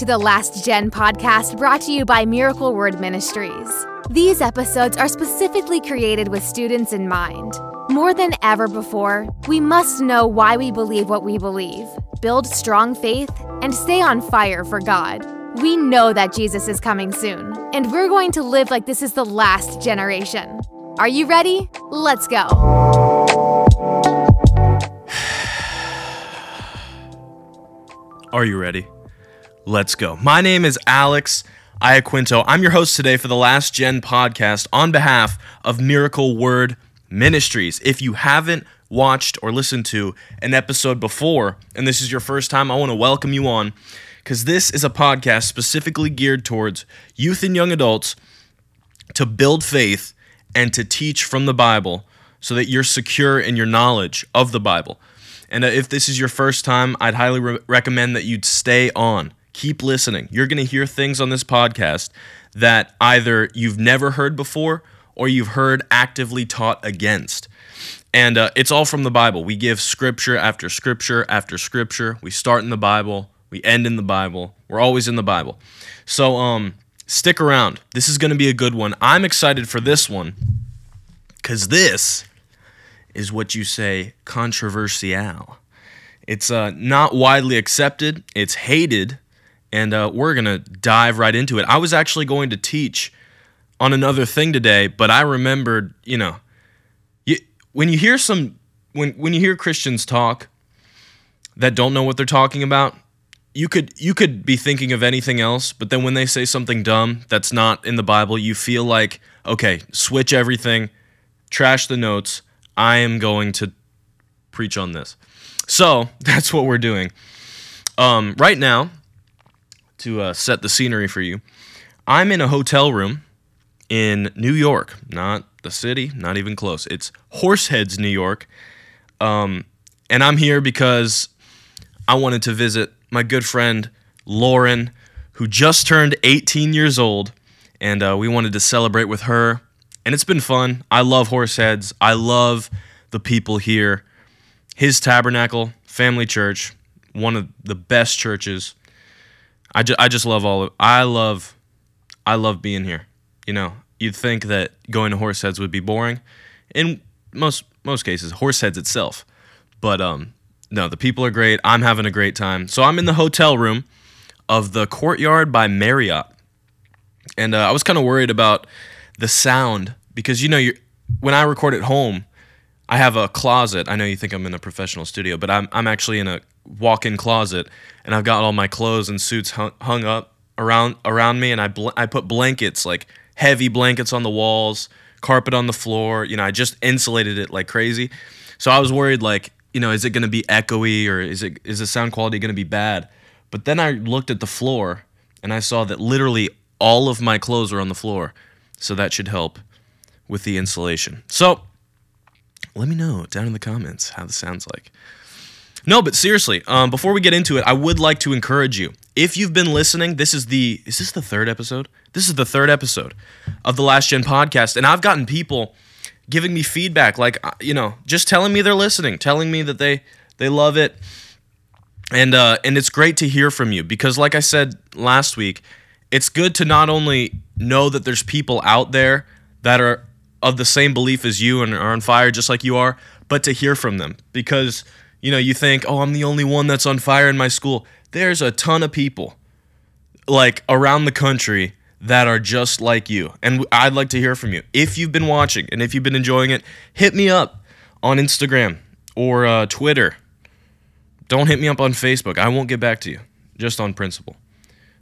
to the Last Gen podcast brought to you by Miracle Word Ministries. These episodes are specifically created with students in mind. More than ever before, we must know why we believe what we believe, build strong faith, and stay on fire for God. We know that Jesus is coming soon, and we're going to live like this is the last generation. Are you ready? Let's go. Are you ready? Let's go. My name is Alex Iaquinto. I'm your host today for the Last Gen podcast on behalf of Miracle Word Ministries. If you haven't watched or listened to an episode before, and this is your first time, I want to welcome you on because this is a podcast specifically geared towards youth and young adults to build faith and to teach from the Bible so that you're secure in your knowledge of the Bible. And uh, if this is your first time, I'd highly re- recommend that you'd stay on. Keep listening. You're going to hear things on this podcast that either you've never heard before or you've heard actively taught against. And uh, it's all from the Bible. We give scripture after scripture after scripture. We start in the Bible, we end in the Bible. We're always in the Bible. So um, stick around. This is going to be a good one. I'm excited for this one because this is what you say controversial. It's uh, not widely accepted, it's hated, and uh, we're going to dive right into it. I was actually going to teach on another thing today, but I remembered, you know, you, when you hear some, when, when you hear Christians talk that don't know what they're talking about, you could you could be thinking of anything else, but then when they say something dumb that's not in the Bible, you feel like, okay, switch everything, trash the notes, I am going to preach on this. So that's what we're doing. Um, right now, to uh, set the scenery for you, I'm in a hotel room in New York, not the city, not even close. It's Horseheads, New York. Um, and I'm here because I wanted to visit my good friend Lauren, who just turned 18 years old, and uh, we wanted to celebrate with her and it's been fun. I love Horseheads. I love the people here. His Tabernacle Family Church, one of the best churches. I just, I just love all of I love I love being here. You know, you'd think that going to Horseheads would be boring. In most most cases, Horseheads itself. But um no, the people are great. I'm having a great time. So I'm in the hotel room of the Courtyard by Marriott. And uh, I was kind of worried about the sound because you know you when I record at home, I have a closet. I know you think I'm in a professional studio, but I'm I'm actually in a walk-in closet, and I've got all my clothes and suits hung, hung up around around me, and I bl- I put blankets like heavy blankets on the walls, carpet on the floor. You know, I just insulated it like crazy. So I was worried, like, you know, is it going to be echoey or is it is the sound quality going to be bad? But then I looked at the floor and I saw that literally all of my clothes are on the floor so that should help with the insulation. So let me know down in the comments how this sounds like. No, but seriously, um, before we get into it, I would like to encourage you. If you've been listening, this is the is this the third episode? This is the third episode of the Last Gen podcast, and I've gotten people giving me feedback, like uh, you know, just telling me they're listening, telling me that they they love it, and uh, and it's great to hear from you because, like I said last week, it's good to not only know that there's people out there that are of the same belief as you and are on fire just like you are, but to hear from them because you know you think, "Oh, I'm the only one that's on fire in my school." There's a ton of people like around the country that are just like you. And I'd like to hear from you. If you've been watching and if you've been enjoying it, hit me up on Instagram or uh, Twitter. Don't hit me up on Facebook. I won't get back to you, just on principle.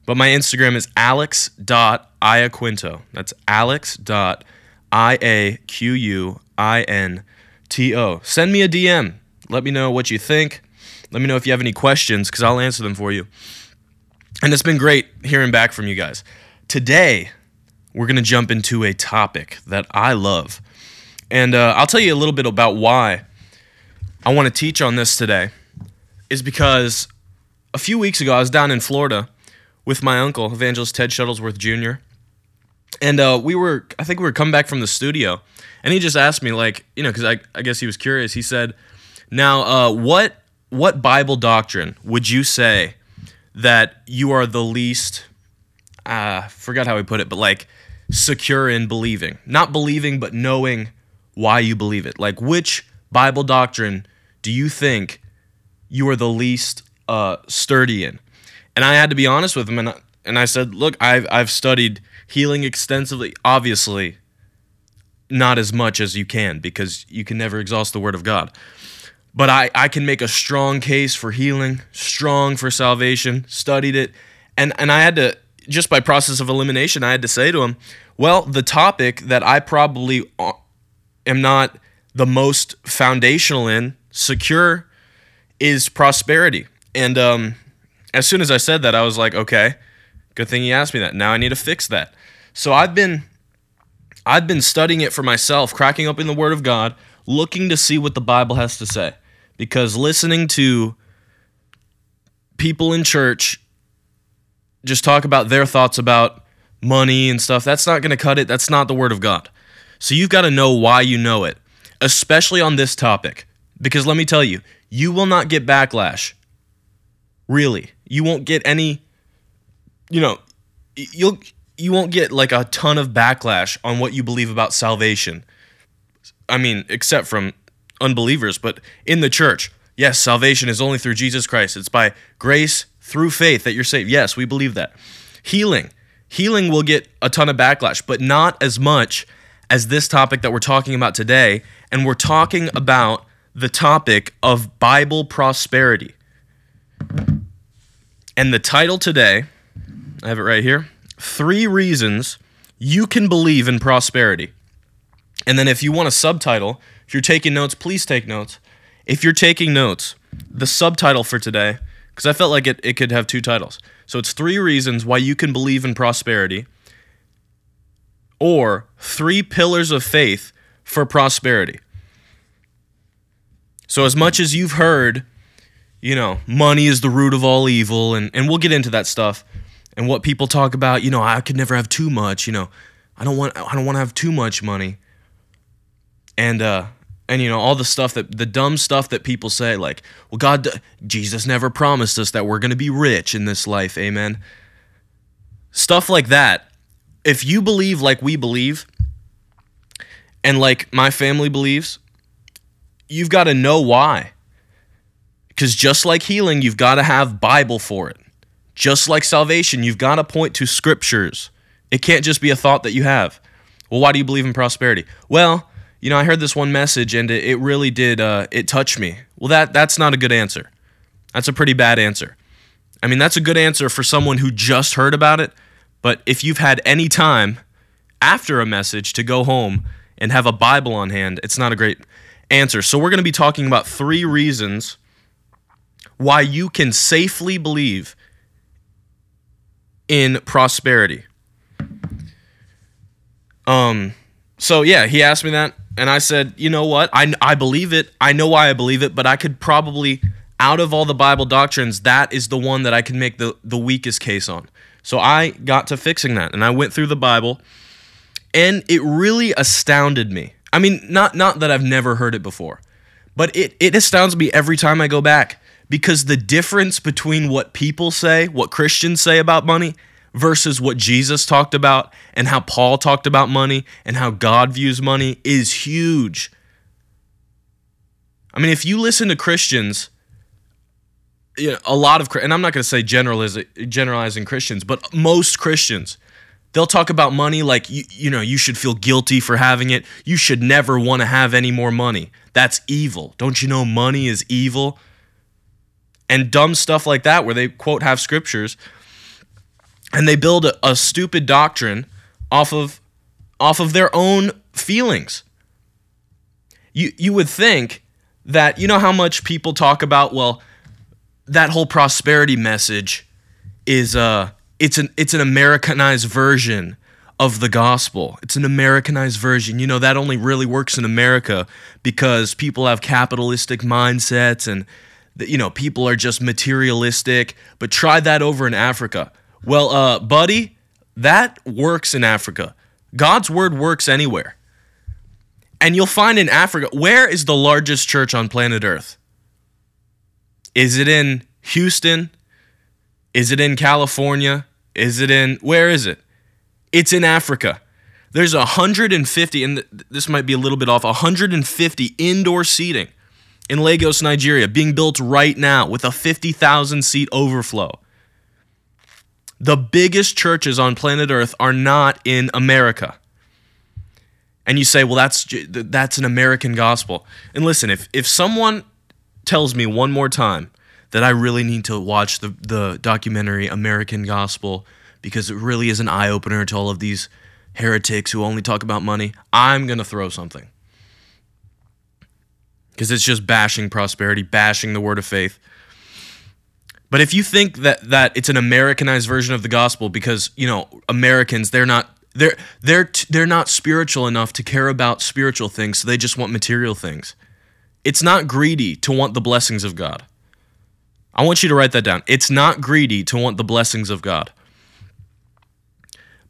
But my Instagram is alex.iaquinto. That's alex.i-a-q-u-i-n-t-o. Send me a DM. Let me know what you think. Let me know if you have any questions because I'll answer them for you. And it's been great hearing back from you guys. Today, we're going to jump into a topic that I love. And uh, I'll tell you a little bit about why I want to teach on this today. Is because a few weeks ago, I was down in Florida with my uncle, Evangelist Ted Shuttlesworth Jr. And uh, we were, I think we were coming back from the studio, and he just asked me, like, you know, because I, I guess he was curious. He said, "Now, uh, what what Bible doctrine would you say that you are the least uh forgot how he put it, but like secure in believing. Not believing but knowing why you believe it. Like which Bible doctrine do you think you are the least uh sturdy in? And I had to be honest with him and I, and I said, "Look, I've I've studied healing extensively. Obviously, not as much as you can because you can never exhaust the word of God. But I, I can make a strong case for healing, strong for salvation, studied it. And, and I had to, just by process of elimination, I had to say to him, well, the topic that I probably am not the most foundational in, secure, is prosperity. And um, as soon as I said that, I was like, okay, good thing he asked me that. Now I need to fix that. So I've been I've been studying it for myself, cracking up in the Word of God, looking to see what the Bible has to say. Because listening to people in church just talk about their thoughts about money and stuff, that's not going to cut it. That's not the Word of God. So you've got to know why you know it, especially on this topic. Because let me tell you, you will not get backlash. Really. You won't get any, you know, you'll you won't get like a ton of backlash on what you believe about salvation. I mean, except from unbelievers, but in the church, yes, salvation is only through Jesus Christ. It's by grace through faith that you're saved. Yes, we believe that. Healing. Healing will get a ton of backlash, but not as much as this topic that we're talking about today. And we're talking about the topic of Bible prosperity. And the title today, I have it right here three reasons you can believe in prosperity. And then if you want a subtitle, if you're taking notes, please take notes. If you're taking notes, the subtitle for today, because I felt like it, it could have two titles. So it's three reasons why you can believe in prosperity, or three pillars of faith for prosperity. So, as much as you've heard, you know, money is the root of all evil, and, and we'll get into that stuff and what people talk about, you know, I could never have too much, you know. I don't want I don't want to have too much money. And uh and you know all the stuff that the dumb stuff that people say like, well God Jesus never promised us that we're going to be rich in this life. Amen. Stuff like that. If you believe like we believe and like my family believes, you've got to know why. Cuz just like healing, you've got to have Bible for it. Just like salvation, you've got to point to scriptures. It can't just be a thought that you have. Well, why do you believe in prosperity? Well, you know, I heard this one message and it, it really did uh, it touched me. Well, that that's not a good answer. That's a pretty bad answer. I mean, that's a good answer for someone who just heard about it, but if you've had any time after a message to go home and have a Bible on hand, it's not a great answer. So we're going to be talking about three reasons why you can safely believe in prosperity. Um, so yeah, he asked me that, and I said, you know what? I, I believe it. I know why I believe it, but I could probably, out of all the Bible doctrines, that is the one that I can make the, the weakest case on. So I got to fixing that, and I went through the Bible, and it really astounded me. I mean, not not that I've never heard it before, but it, it astounds me every time I go back because the difference between what people say, what Christians say about money, versus what Jesus talked about and how Paul talked about money and how God views money is huge. I mean, if you listen to Christians, you know, a lot of, and I'm not going to say generalizing Christians, but most Christians, they'll talk about money like you, you know you should feel guilty for having it. You should never want to have any more money. That's evil. Don't you know money is evil and dumb stuff like that where they quote have scriptures and they build a, a stupid doctrine off of off of their own feelings. You you would think that you know how much people talk about well that whole prosperity message is uh it's an it's an Americanized version of the gospel. It's an Americanized version. You know that only really works in America because people have capitalistic mindsets and you know people are just materialistic but try that over in africa well uh buddy that works in africa god's word works anywhere and you'll find in africa where is the largest church on planet earth is it in houston Is it in California? Is it in where is it? It's in Africa. There's 150 and this might be a little bit off, 150 indoor seating in Lagos, Nigeria being built right now with a 50,000 seat overflow. The biggest churches on planet Earth are not in America. And you say, "Well, that's that's an American gospel." And listen, if if someone tells me one more time that I really need to watch the the documentary American Gospel because it really is an eye opener to all of these heretics who only talk about money, I'm going to throw something. Because it's just bashing prosperity, bashing the word of faith. But if you think that that it's an Americanized version of the gospel because, you know, Americans they're not they're they're they're not spiritual enough to care about spiritual things, so they just want material things. It's not greedy to want the blessings of God. I want you to write that down. It's not greedy to want the blessings of God.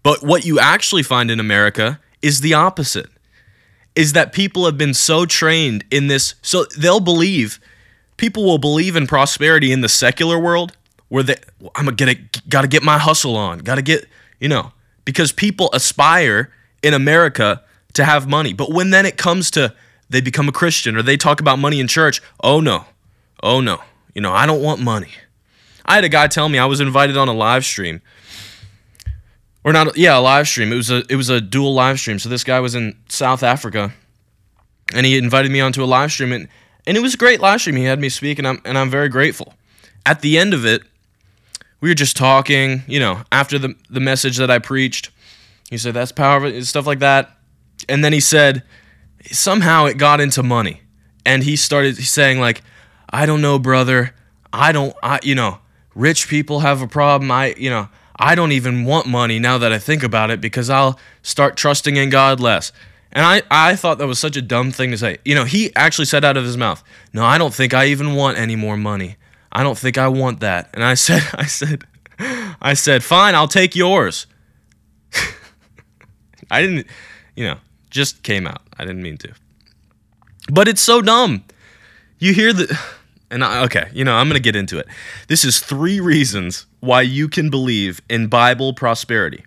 But what you actually find in America is the opposite. Is that people have been so trained in this so they'll believe people will believe in prosperity in the secular world where they I'm gonna got to get my hustle on, got to get, you know, because people aspire in America to have money. But when then it comes to they become a Christian or they talk about money in church, oh no. Oh no. You know, I don't want money. I had a guy tell me I was invited on a live stream. Or not yeah, a live stream. It was a it was a dual live stream. So this guy was in South Africa and he invited me onto a live stream and and it was a great live stream. He had me speak and I'm and I'm very grateful. At the end of it, we were just talking, you know, after the the message that I preached. He said that's powerful stuff like that. And then he said somehow it got into money. And he started saying like, "I don't know, brother. I don't I you know, rich people have a problem. I, you know, I don't even want money now that I think about it because I'll start trusting in God less." And I, I thought that was such a dumb thing to say. You know, he actually said out of his mouth, No, I don't think I even want any more money. I don't think I want that. And I said, I said, I said, fine, I'll take yours. I didn't, you know, just came out. I didn't mean to. But it's so dumb. You hear the, and I, okay, you know, I'm going to get into it. This is three reasons why you can believe in Bible prosperity.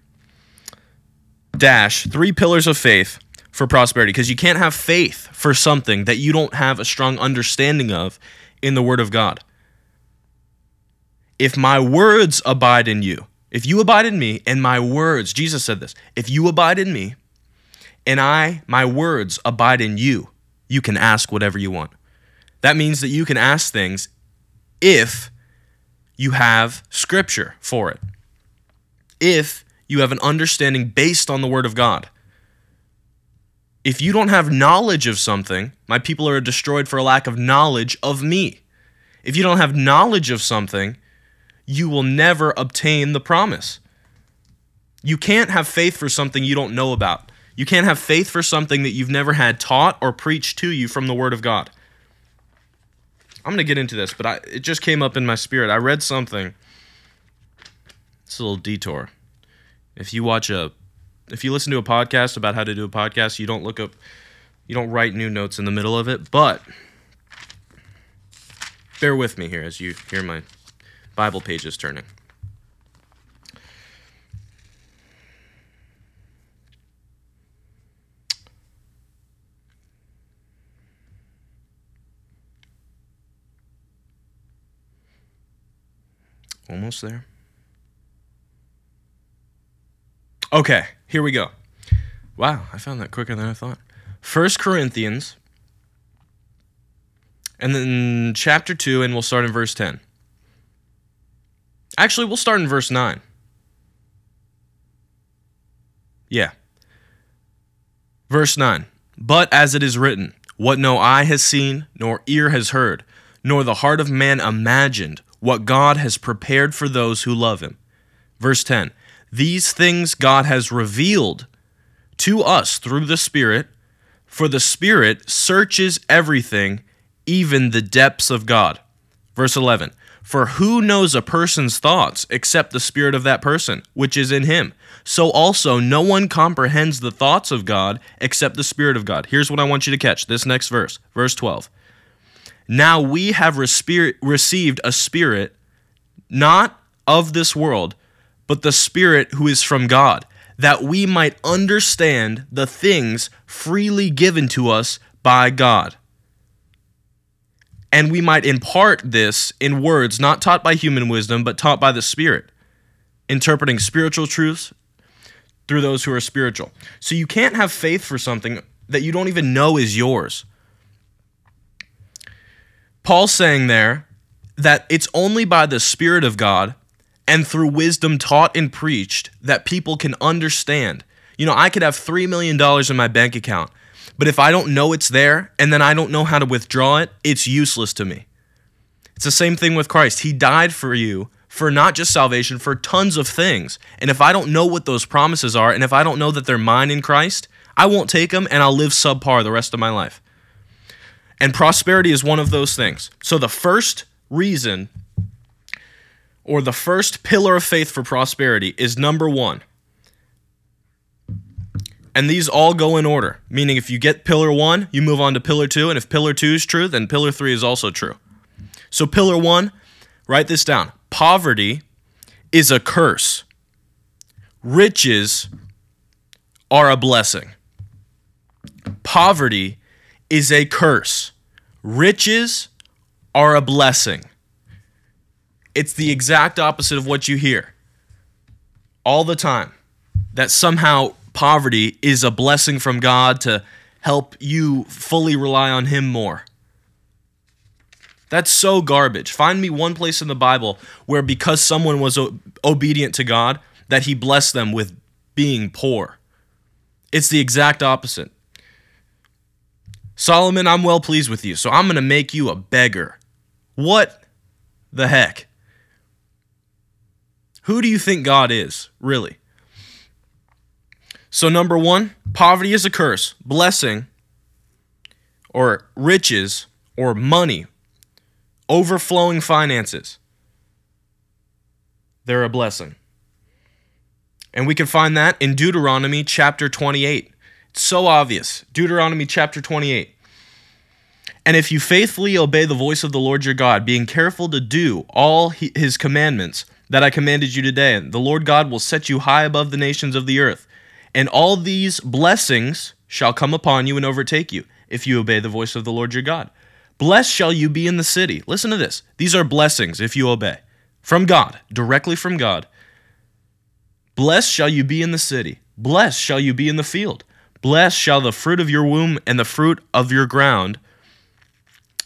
Dash, three pillars of faith for prosperity, because you can't have faith for something that you don't have a strong understanding of in the Word of God if my words abide in you, if you abide in me and my words, Jesus said this, if you abide in me and I, my words abide in you, you can ask whatever you want. That means that you can ask things if you have scripture for it. If you have an understanding based on the word of God. If you don't have knowledge of something, my people are destroyed for a lack of knowledge of me. If you don't have knowledge of something, you will never obtain the promise. You can't have faith for something you don't know about. You can't have faith for something that you've never had taught or preached to you from the Word of God. I'm to get into this, but I, it just came up in my spirit. I read something. It's a little detour. If you watch a, if you listen to a podcast about how to do a podcast, you don't look up, you don't write new notes in the middle of it, but bear with me here as you hear my Bible pages turning. Almost there. Okay, here we go. Wow, I found that quicker than I thought. First Corinthians, and then chapter 2, and we'll start in verse 10. Actually, we'll start in verse 9. Yeah. Verse 9. But as it is written, what no eye has seen, nor ear has heard, nor the heart of man imagined, what God has prepared for those who love him. Verse 10. These things God has revealed to us through the Spirit, for the Spirit searches everything, even the depths of God. Verse 11. For who knows a person's thoughts except the spirit of that person, which is in him? So also, no one comprehends the thoughts of God except the Spirit of God. Here's what I want you to catch this next verse, verse 12. Now we have received a spirit not of this world, but the Spirit who is from God, that we might understand the things freely given to us by God. And we might impart this in words not taught by human wisdom, but taught by the Spirit, interpreting spiritual truths through those who are spiritual. So you can't have faith for something that you don't even know is yours. Paul's saying there that it's only by the Spirit of God and through wisdom taught and preached that people can understand. You know, I could have $3 million in my bank account, but if I don't know it's there and then I don't know how to withdraw it, it's useless to me. It's the same thing with Christ. He died for you for not just salvation, for tons of things. And if I don't know what those promises are, and if I don't know that they're mine in Christ, I won't take them and I'll live subpar the rest of my life. And prosperity is one of those things. So the first reason or the first pillar of faith for prosperity is number one. And these all go in order, meaning if you get pillar one, you move on to pillar two. And if pillar two is true, then pillar three is also true. So, pillar one, write this down poverty is a curse, riches are a blessing. Poverty is a curse, riches are a blessing. It's the exact opposite of what you hear all the time that somehow poverty is a blessing from God to help you fully rely on Him more. That's so garbage. Find me one place in the Bible where because someone was o- obedient to God, that He blessed them with being poor. It's the exact opposite. Solomon, I'm well pleased with you, so I'm going to make you a beggar. What the heck? Who do you think God is, really? So, number one, poverty is a curse. Blessing or riches or money, overflowing finances, they're a blessing. And we can find that in Deuteronomy chapter 28. It's so obvious. Deuteronomy chapter 28. And if you faithfully obey the voice of the Lord your God, being careful to do all his commandments that I commanded you today, the Lord God will set you high above the nations of the earth. And all these blessings shall come upon you and overtake you if you obey the voice of the Lord your God. Blessed shall you be in the city. Listen to this. These are blessings if you obey. From God, directly from God. Blessed shall you be in the city. Blessed shall you be in the field. Blessed shall the fruit of your womb and the fruit of your ground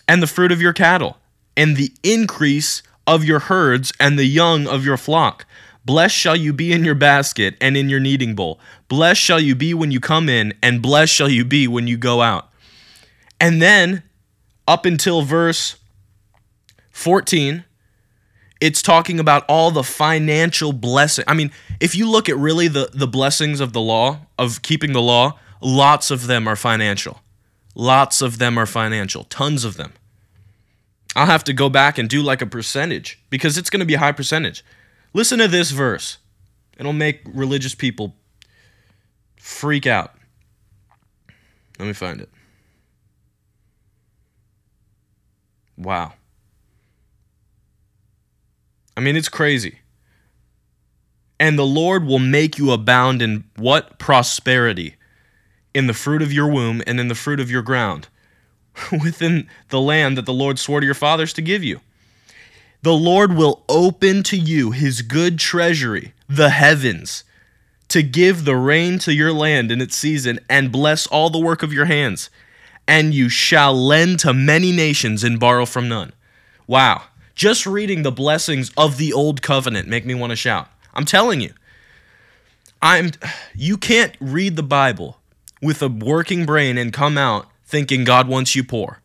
and the fruit of your cattle and the increase of your herds and the young of your flock. Blessed shall you be in your basket and in your kneading bowl. Blessed shall you be when you come in, and blessed shall you be when you go out. And then, up until verse 14, it's talking about all the financial blessing. I mean, if you look at really the, the blessings of the law, of keeping the law, lots of them are financial. Lots of them are financial, tons of them. I'll have to go back and do like a percentage because it's going to be a high percentage. Listen to this verse. It'll make religious people freak out. Let me find it. Wow. I mean, it's crazy. And the Lord will make you abound in what? Prosperity. In the fruit of your womb and in the fruit of your ground, within the land that the Lord swore to your fathers to give you. The Lord will open to you his good treasury, the heavens, to give the rain to your land in its season and bless all the work of your hands. And you shall lend to many nations and borrow from none. Wow. Just reading the blessings of the old covenant make me want to shout. I'm telling you. I'm you can't read the Bible with a working brain and come out thinking God wants you poor.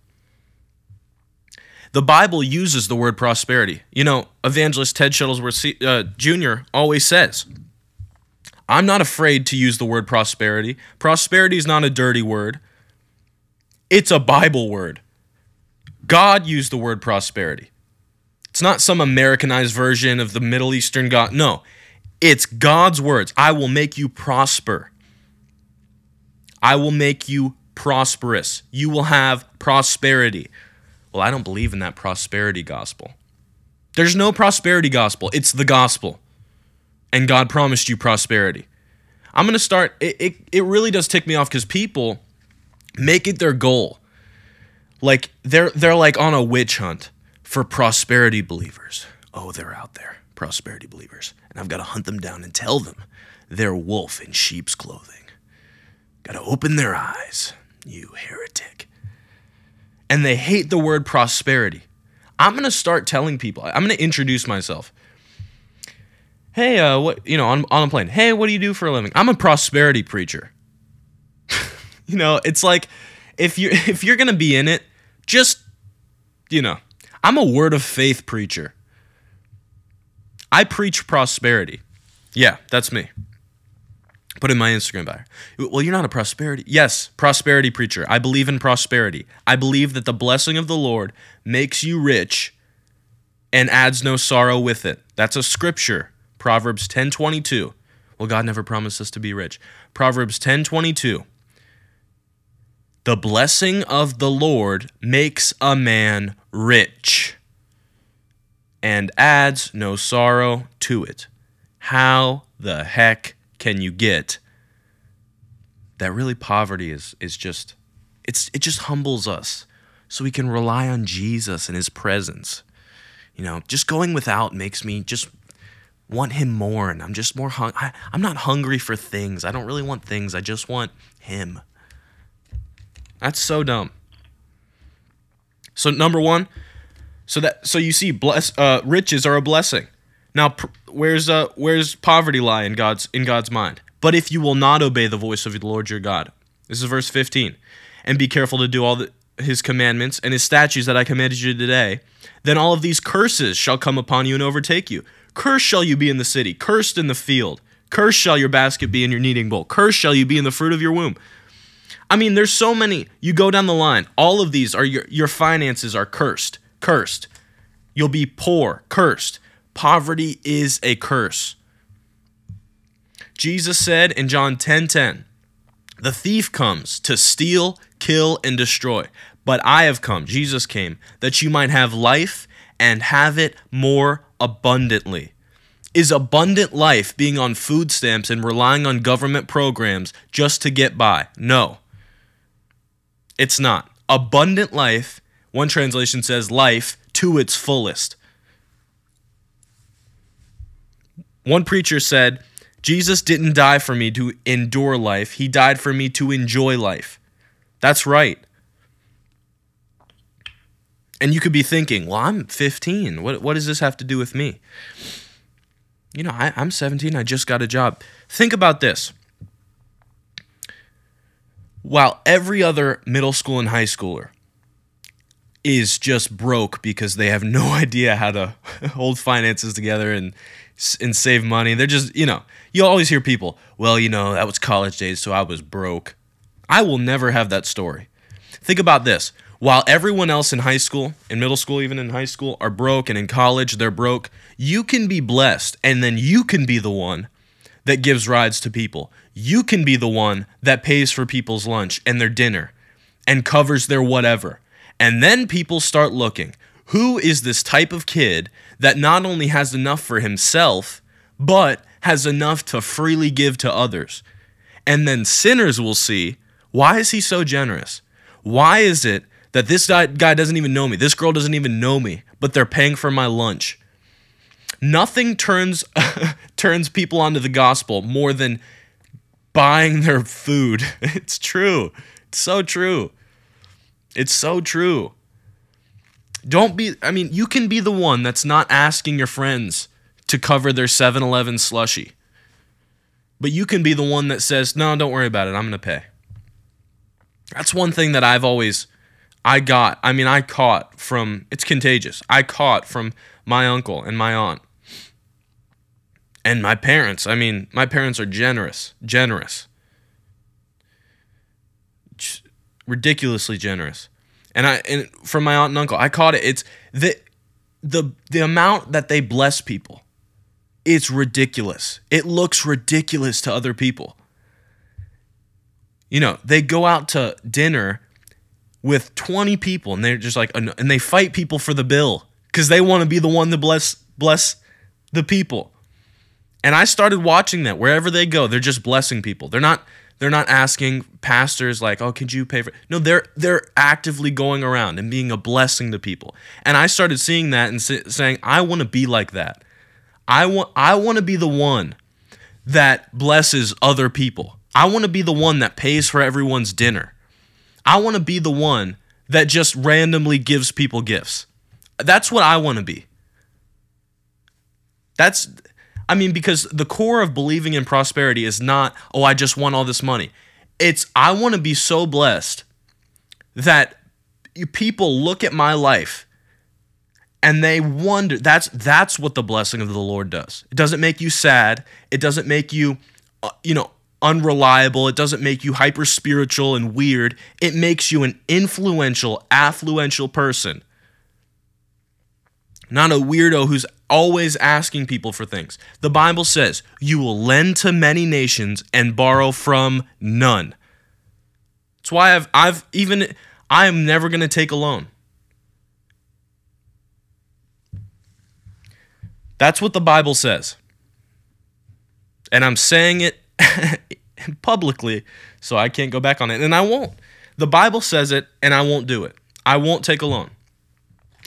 The Bible uses the word prosperity. You know, evangelist Ted Shuttlesworth uh, Jr. always says, I'm not afraid to use the word prosperity. Prosperity is not a dirty word, it's a Bible word. God used the word prosperity. It's not some Americanized version of the Middle Eastern God. No, it's God's words. I will make you prosper. I will make you prosperous. You will have prosperity. Well, I don't believe in that prosperity gospel. There's no prosperity gospel. It's the gospel. And God promised you prosperity. I'm going to start it, it it really does tick me off cuz people make it their goal. Like they're they're like on a witch hunt for prosperity believers. Oh, they're out there, prosperity believers. And I've got to hunt them down and tell them they're wolf in sheep's clothing. Got to open their eyes, you heretic. And they hate the word prosperity. I'm to start telling people, I'm to introduce myself. Hey, uh, what, you know, on, on a plane. Hey, what do you do for a living? I'm a prosperity preacher. you know, it's like if you're, if you're to be in it, just you know, I'm a word of faith preacher. I preach prosperity. Yeah, that's me. Put in my Instagram bio. Well, you're not a prosperity. Yes, prosperity preacher. I believe in prosperity. I believe that the blessing of the Lord makes you rich and adds no sorrow with it. That's a scripture. Proverbs 10:22. Well, God never promised us to be rich. Proverbs 10:22. The blessing of the Lord makes a man rich and adds no sorrow to it. How the heck can you get that really poverty is is just it's it just humbles us so we can rely on Jesus and his presence. You know, just going without makes me just want him more and I'm just more hung I, I'm not hungry for things. I don't really want things. I just want him. That's so dumb. So number 1, so that so you see bless uh riches are a blessing. Now, pr- where's uh where's poverty lie in God's in God's mind? But if you will not obey the voice of the Lord your God, this is verse 15, and be careful to do all the, his commandments and his statutes that I commanded you today, then all of these curses shall come upon you and overtake you. Cursed shall you be in the city, cursed in the field. Cursed shall your basket be in your kneading bowl. Cursed shall you be in the fruit of your womb. I mean, there's so many. You go down the line. All of these are your your finances are cursed. Cursed. You'll be poor, cursed. Poverty is a curse. Jesus said in John 10:10, 10, 10, "The thief comes to steal, kill and destroy, but I have come, Jesus came, that you might have life and have it more abundantly." Is abundant life being on food stamps and relying on government programs just to get by? No. It's not. Abundant life, one translation says life to its fullest. One preacher said, Jesus didn't die for me to endure life, he died for me to enjoy life. That's right. And you could be thinking, well, I'm 15. What, what does this have to do with me? You know, I, I'm 17. I just got a job. Think about this. While every other middle school and high schooler is just broke because they have no idea how to hold finances together and and save money. They're just, you know, you always hear people, well, you know, that was college days, so I was broke. I will never have that story. Think about this. While everyone else in high school, in middle school, even in high school, are broke and in college they're broke, you can be blessed and then you can be the one that gives rides to people. You can be the one that pays for people's lunch and their dinner and covers their whatever. And then people start looking. Who is this type of kid that not only has enough for himself, but has enough to freely give to others? And then sinners will see why is he so generous? Why is it that this guy doesn't even know me? This girl doesn't even know me, but they're paying for my lunch. Nothing turns turns people onto the gospel more than buying their food. It's true. It's so true. It's so true. Don't be, I mean, you can be the one that's not asking your friends to cover their 7 Eleven slushy. But you can be the one that says, no, don't worry about it. I'm going to pay. That's one thing that I've always, I got, I mean, I caught from, it's contagious. I caught from my uncle and my aunt. And my parents. I mean, my parents are generous, generous ridiculously generous. And I and from my aunt and uncle, I caught it. It's the the the amount that they bless people. It's ridiculous. It looks ridiculous to other people. You know, they go out to dinner with 20 people and they're just like and they fight people for the bill because they want to be the one to bless bless the people. And I started watching that wherever they go, they're just blessing people. They're not they're not asking pastors like, "Oh, could you pay for?" No, they're they're actively going around and being a blessing to people. And I started seeing that and saying, "I want to be like that. I want I want to be the one that blesses other people. I want to be the one that pays for everyone's dinner. I want to be the one that just randomly gives people gifts. That's what I want to be. That's I mean, because the core of believing in prosperity is not, oh, I just want all this money. It's, I want to be so blessed that people look at my life and they wonder that's that's what the blessing of the lord does. It doesn't make you sad. It doesn't make you uh, you know unreliable. It doesn't make you hyper spiritual and weird. It makes you an influential affluential person. Not a weirdo who's always asking people for things. The Bible says, You will lend to many nations and borrow from none. That's why I've, I've even, I am never going to take a loan. That's what the Bible says. And I'm saying it publicly, so I can't go back on it. And I won't. The Bible says it, and I won't do it. I won't take a loan.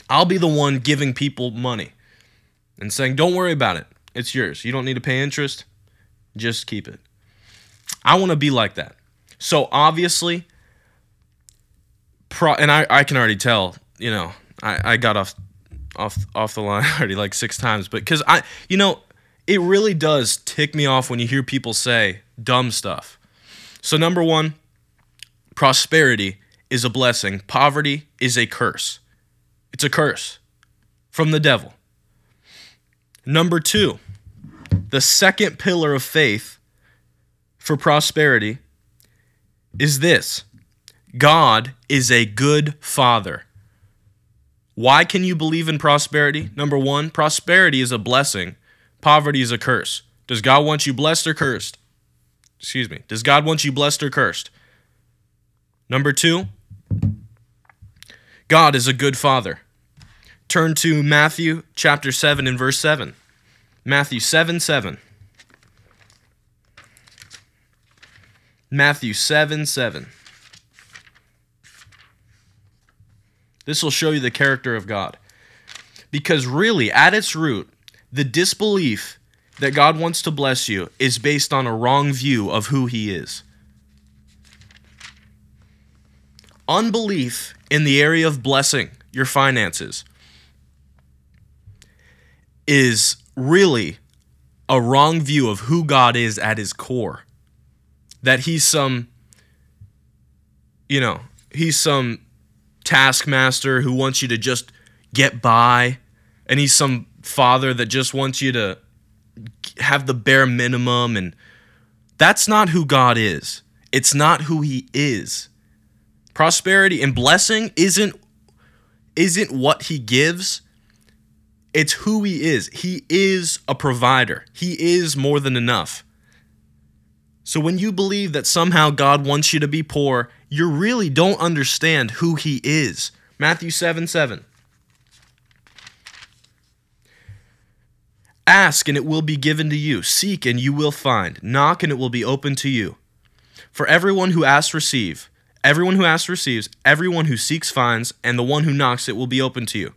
I'll be the one giving people money and saying, don't worry about it. It's yours. You don't need to pay interest. Just keep it. I want to be like that. So obviously, pro, and I, I can already tell, you know, I, I got off off off the line already like six times, but because I, you know, it really does tick me off when you hear people say dumb stuff. So number one, prosperity is a blessing. Poverty is a curse. It's a curse from the devil. Number two, the second pillar of faith for prosperity is this God is a good father. Why can you believe in prosperity? Number one, prosperity is a blessing, poverty is a curse. Does God want you blessed or cursed? Excuse me. Does God want you blessed or cursed? Number two, God is a good father. Turn to Matthew chapter 7 and verse 7. Matthew 7 7. Matthew 7 7. This will show you the character of God. Because really, at its root, the disbelief that God wants to bless you is based on a wrong view of who He is. Unbelief in the area of blessing your finances is really a wrong view of who God is at his core. That he's some, you know, he's some taskmaster who wants you to just get by, and he's some father that just wants you to have the bare minimum. And that's not who God is. It's not who he is. Prosperity and blessing isn't isn't what he gives it's who he is. He is a provider, he is more than enough. So when you believe that somehow God wants you to be poor, you really don't understand who he is. Matthew 7 7. Ask and it will be given to you. Seek and you will find. Knock and it will be opened to you. For everyone who asks receive. Everyone who asks receives. Everyone who seeks finds. And the one who knocks it will be open to you.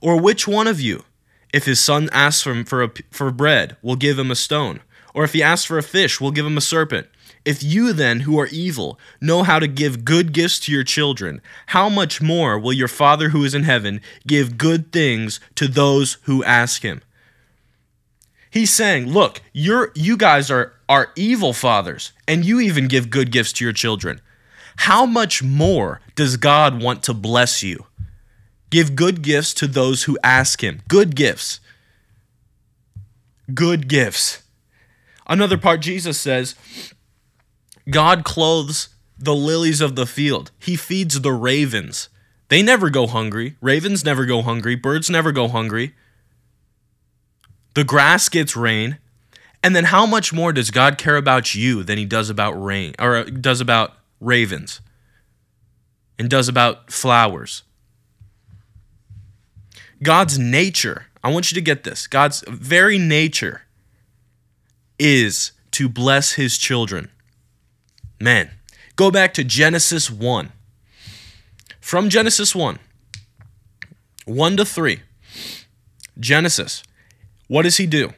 Or which one of you, if his son asks him for, a, for bread, we'll give him a stone. Or if he asks for a fish, we'll give him a serpent. If you then, who are evil, know how to give good gifts to your children, how much more will your Father who is in heaven give good things to those who ask him? He's saying, look, you're you guys are are evil fathers, and you even give good gifts to your children. How much more does God want to bless you? Give good gifts to those who ask him. Good gifts. Good gifts. Another part, Jesus says, God clothes the lilies of the field, He feeds the ravens. They never go hungry. Ravens never go hungry. Birds never go hungry. The grass gets rain. And then how much more does God care about you than he does about rain or uh, does about ravens and does about flowers? God's nature, I want you to get this. God's very nature is to bless his children. Man, go back to Genesis 1. From Genesis 1, 1 to 3. Genesis, what does he do?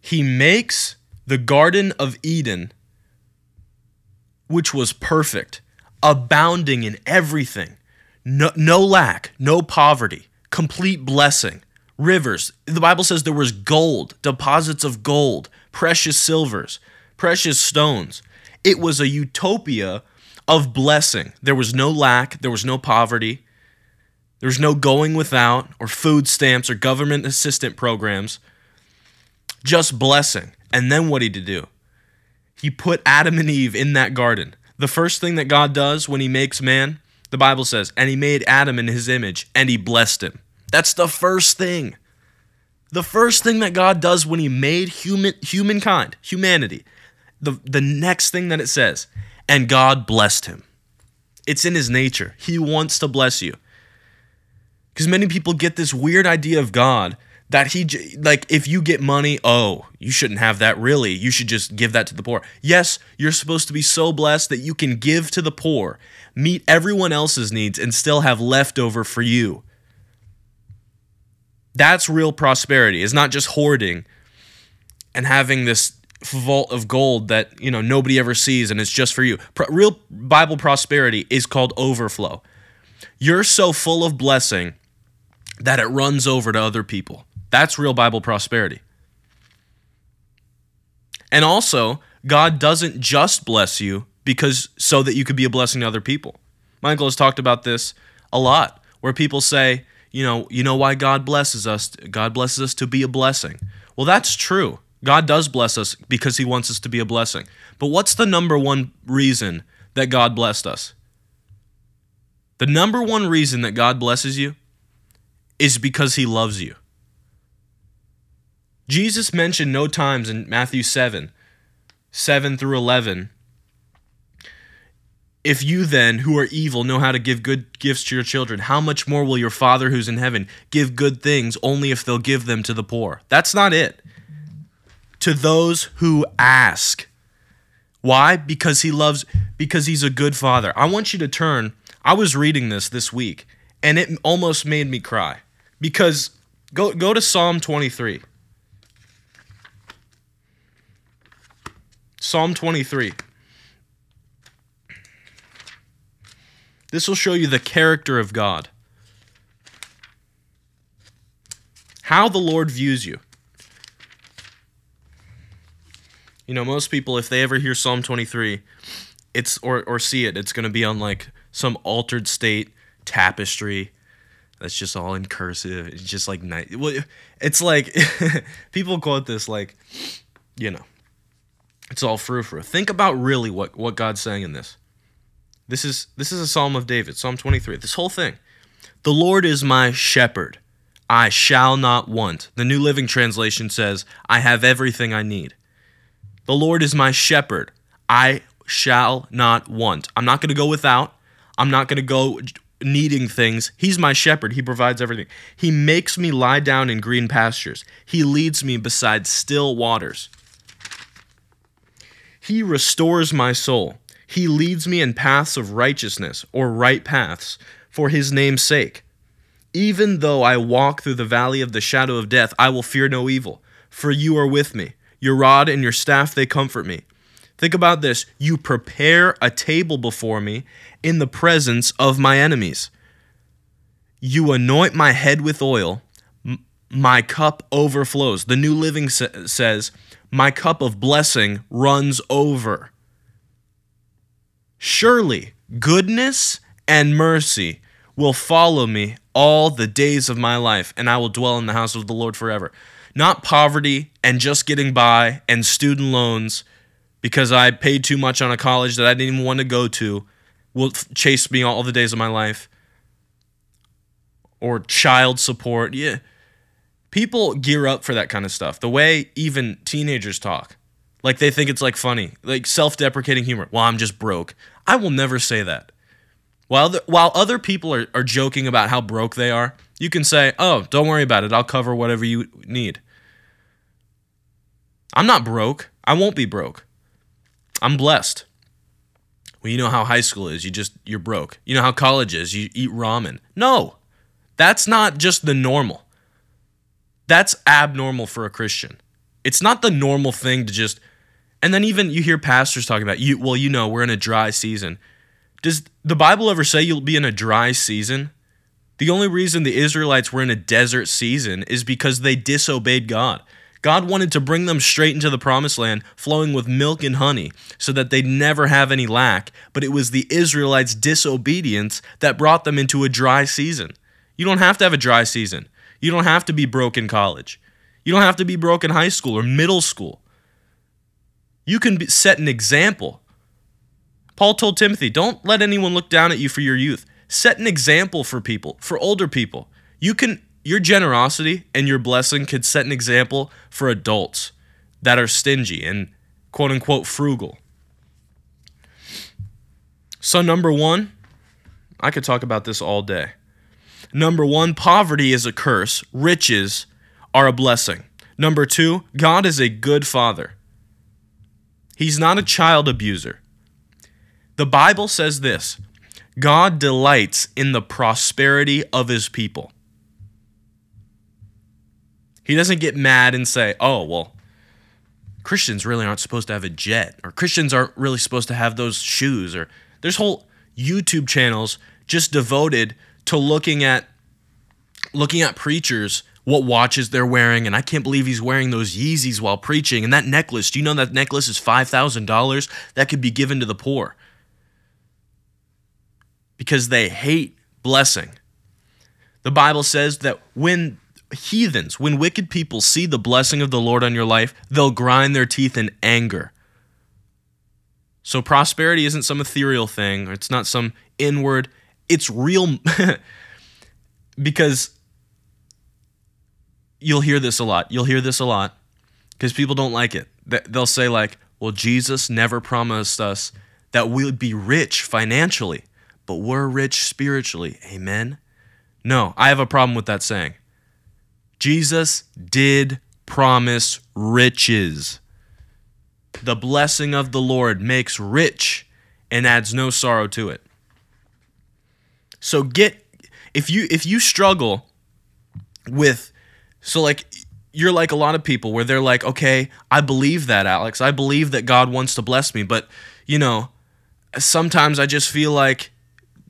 He makes the Garden of Eden, which was perfect, abounding in everything, no, no lack, no poverty, complete blessing, rivers. The Bible says there was gold, deposits of gold, precious silvers, precious stones. It was a utopia of blessing. There was no lack, there was no poverty, there was no going without, or food stamps, or government assistant programs. Just blessing. And then what did he do? He put Adam and Eve in that garden. The first thing that God does when he makes man, the Bible says, and he made Adam in his image, and he blessed him. That's the first thing. The first thing that God does when he made human humankind, humanity, the, the next thing that it says, and God blessed him. It's in his nature. He wants to bless you. Because many people get this weird idea of God that he like if you get money, oh, you shouldn't have that really. You should just give that to the poor. Yes, you're supposed to be so blessed that you can give to the poor, meet everyone else's needs and still have leftover for you. That's real prosperity. It's not just hoarding and having this vault of gold that you know nobody ever sees and it's just for you. Pro- real Bible prosperity is called overflow. You're so full of blessing that it runs over to other people. That's real Bible prosperity. And also, God doesn't just bless you because so that you could be a blessing to other people. Michael has talked about this a lot, where people say, you know, you know why God blesses us? God blesses us to be a blessing. Well, that's true. God does bless us because he wants us to be a blessing. But what's the number one reason that God blessed us? The number one reason that God blesses you is because he loves you. Jesus mentioned no times in Matthew 7, 7 through 11, if you then, who are evil, know how to give good gifts to your children, how much more will your Father who's in heaven give good things only if they'll give them to the poor? That's not it. To those who ask. Why? Because he loves, because he's a good father. I want you to turn. I was reading this this week, and it almost made me cry. Because go, go to Psalm 23. Psalm 23. This will show you the character of God. How the Lord views you. You know, most people, if they ever hear Psalm 23, it's or, or see it, it's going to be on like some altered state tapestry that's just all in cursive. It's just like nice. Well, it's like people quote this like, you know, it's all frou frou. Think about really what what God's saying in this. This is this is a psalm of David, Psalm 23. This whole thing. The Lord is my shepherd. I shall not want. The New Living Translation says, I have everything I need. The Lord is my shepherd. I shall not want. I'm not going to go without. I'm not going to go needing things. He's my shepherd. He provides everything. He makes me lie down in green pastures. He leads me beside still waters. He restores my soul. He leads me in paths of righteousness, or right paths, for his name's sake. Even though I walk through the valley of the shadow of death, I will fear no evil, for you are with me. Your rod and your staff, they comfort me. Think about this you prepare a table before me in the presence of my enemies. You anoint my head with oil, my cup overflows. The New Living sa- says, My cup of blessing runs over. Surely goodness and mercy will follow me all the days of my life, and I will dwell in the house of the Lord forever. Not poverty and just getting by and student loans because I paid too much on a college that I didn't even want to go to will chase me all the days of my life. Or child support. Yeah. People gear up for that kind of stuff. The way even teenagers talk. Like they think it's like funny, like self-deprecating humor. Well, I'm just broke. I will never say that. While the, while other people are, are joking about how broke they are, You can say, "Oh, don't worry about it. I'll cover whatever you need." I'm not broke. I won't be broke. I'm blessed. Well, you know how high school is. You just you're broke. You know how college is. You eat ramen. No. That's not just the normal. That's abnormal for a Christian. It's not the normal thing to just and then even you hear pastors talking about you well, you know, we're in a dry season. Does the Bible ever say you'll be in a dry season? The only reason the Israelites were in a desert season is because they disobeyed God. God wanted to bring them straight into the promised land, flowing with milk and honey, so that they'd never have any lack. But it was the Israelites' disobedience that brought them into a dry season. You don't have to have a dry season. You don't have to be broke in college. You don't have to be broke in high school or middle school. You can be, set an example. Paul told Timothy, don't let anyone look down at you for your youth. Set an example for people, for older people. You can your generosity and your blessing could set an example for adults that are stingy and quote unquote frugal. So, number one, I could talk about this all day. Number one, poverty is a curse, riches are a blessing. Number two, God is a good father. He's not a child abuser. The Bible says this God delights in the prosperity of his people. He doesn't get mad and say, oh, well, Christians really aren't supposed to have a jet, or Christians aren't really supposed to have those shoes, or there's whole YouTube channels just devoted to looking at looking at preachers what watches they're wearing and I can't believe he's wearing those Yeezys while preaching. And that necklace do you know that necklace is $5000 that could be given to the poor. Because they hate blessing. The bible says that when heathens, when wicked people see the blessing of the Lord on your life, they'll grind their teeth in anger. So prosperity isn't some ethereal thing, it's not some inward, it's real because you'll hear this a lot. You'll hear this a lot because people don't like it. They'll say like, "Well, Jesus never promised us that we'd be rich financially, but we're rich spiritually." Amen. No, I have a problem with that saying. Jesus did promise riches. The blessing of the Lord makes rich and adds no sorrow to it. So get if you if you struggle with so like you're like a lot of people where they're like, "Okay, I believe that, Alex. I believe that God wants to bless me, but you know, sometimes I just feel like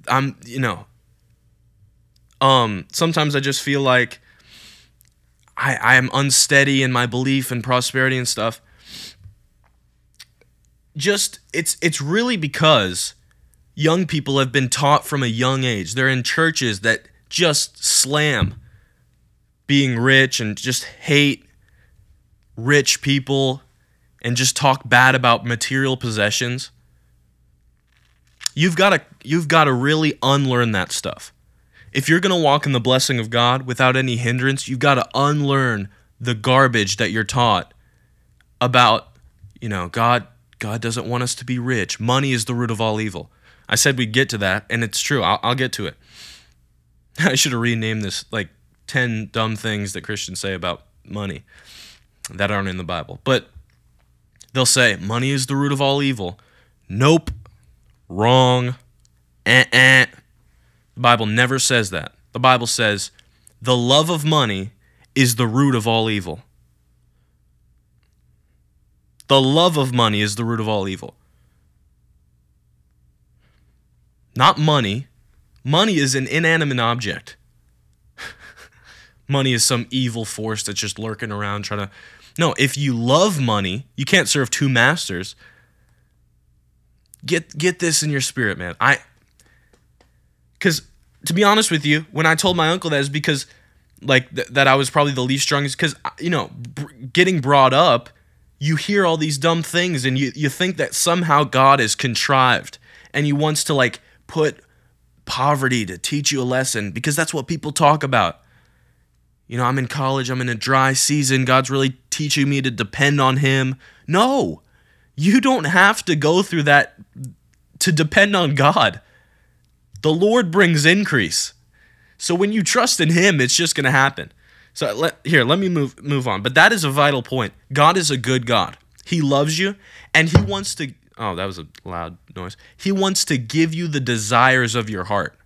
I'm, you know, um sometimes I just feel like I, I am unsteady in my belief and prosperity and stuff. Just it's it's really because young people have been taught from a young age. They're in churches that just slam being rich and just hate rich people and just talk bad about material possessions. You've got to you've got to really unlearn that stuff if you're going to walk in the blessing of God without any hindrance, you've got to unlearn the garbage that you're taught about, you know, God God doesn't want us to be rich. Money is the root of all evil. I said we'd get to that, and it's true. I'll, I'll get to it. I should have renamed this like 10 dumb things that Christians say about money that aren't in the Bible. But they'll say, money is the root of all evil. Nope. Wrong. Eh-eh. The Bible never says that. The Bible says the love of money is the root of all evil. The love of money is the root of all evil. Not money. Money is an inanimate object. money is some evil force that's just lurking around trying to. No, if you love money, you can't serve two masters. Get get this in your spirit, man. I because to be honest with you, when I told my uncle that is because like th- that I was probably the least strongest because uh, you know b- getting brought up, you hear all these dumb things and you you think that somehow God is contrived and He wants to like put poverty to teach you a lesson because that's what people talk about. You know, I'm in college, I'm in a dry season, God's really teaching me to depend on Him. No, you don't have to go through that to depend on God. The Lord brings increase. So when you trust in him, it's just going to happen. So let, here, let me move move on. But that is a vital point. God is a good God. He loves you and he wants to Oh, that was a loud noise. He wants to give you the desires of your heart.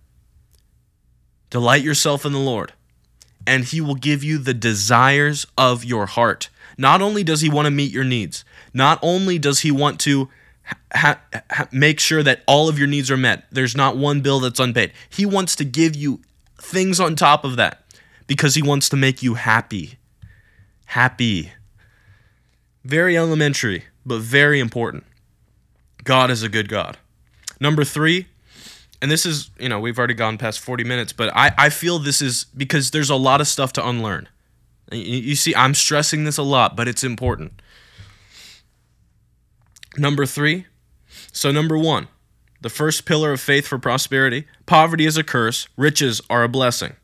Delight yourself in the Lord, and he will give you the desires of your heart. Not only does he want to meet your needs, not only does he want to ha- ha- make sure that all of your needs are met, there's not one bill that's unpaid. He wants to give you things on top of that because he wants to make you happy. Happy. Very elementary, but very important. God is a good God. Number three, and this is, you know, we've already gone past 40 minutes, but I, I feel this is because there's a lot of stuff to unlearn. You see, I'm stressing this a lot, but it's important. Number three, so number one, the first pillar of faith for prosperity poverty is a curse, riches are a blessing.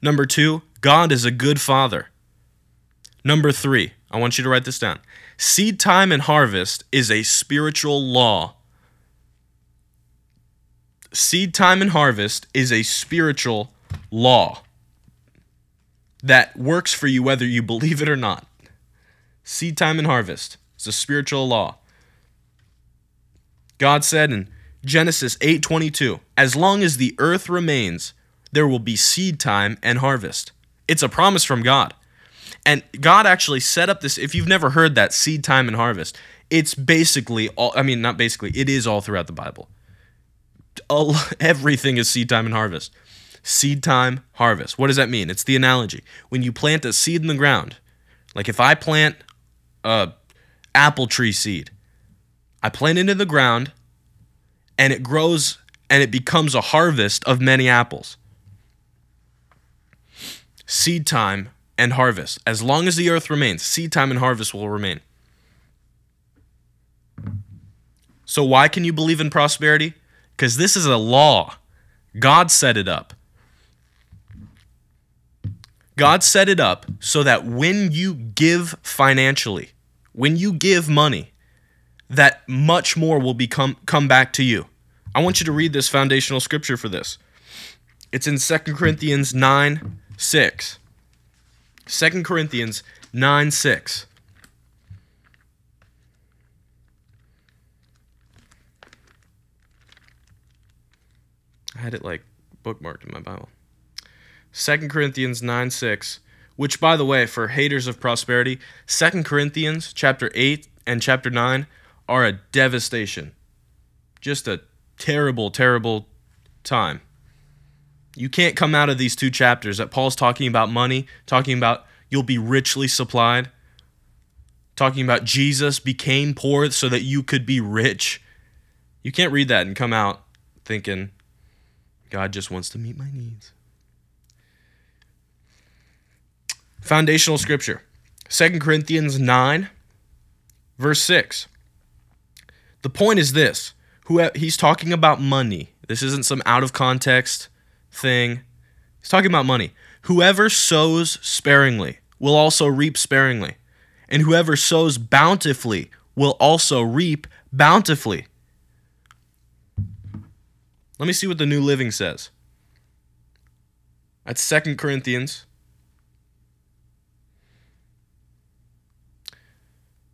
Number two, God is a good father. Number three, I want you to write this down. Seed time and harvest is a spiritual law. Seed time and harvest is a spiritual law that works for you whether you believe it or not. Seed time and harvest is a spiritual law. God said in Genesis 8:22, "As long as the earth remains, there will be seed time and harvest." It's a promise from God. And God actually set up this if you've never heard that seed time and harvest, it's basically all I mean not basically, it is all throughout the Bible. All, everything is seed time and harvest. Seed time, harvest. What does that mean? It's the analogy. When you plant a seed in the ground, like if I plant a apple tree seed, I plant it in the ground and it grows and it becomes a harvest of many apples. Seed time and harvest. As long as the earth remains, seed time and harvest will remain. So, why can you believe in prosperity? Because this is a law. God set it up. God set it up so that when you give financially, when you give money, that much more will become come back to you. I want you to read this foundational scripture for this. It's in 2 Corinthians 9 6. 2 Corinthians 9 6. I had it like bookmarked in my Bible. 2 Corinthians 9 6, which, by the way, for haters of prosperity, 2 Corinthians chapter 8 and chapter 9 are a devastation. Just a terrible, terrible time. You can't come out of these two chapters that Paul's talking about money, talking about you'll be richly supplied, talking about Jesus became poor so that you could be rich. You can't read that and come out thinking God just wants to meet my needs. Foundational scripture 2 Corinthians 9, verse 6. The point is this who he's talking about money. This isn't some out of context thing. He's talking about money. Whoever sows sparingly will also reap sparingly, and whoever sows bountifully will also reap bountifully. Let me see what the New Living says. That's Second Corinthians.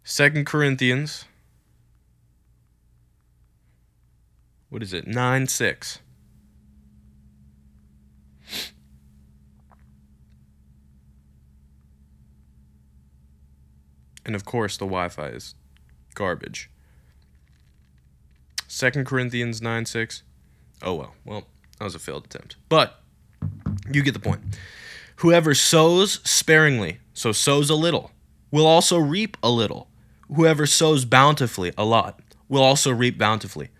Second Corinthians. What is it? 9 6. And of course, the Wi Fi is garbage. 2 Corinthians 9 6. Oh, well. Well, that was a failed attempt. But you get the point. Whoever sows sparingly, so sows a little, will also reap a little. Whoever sows bountifully, a lot, will also reap bountifully.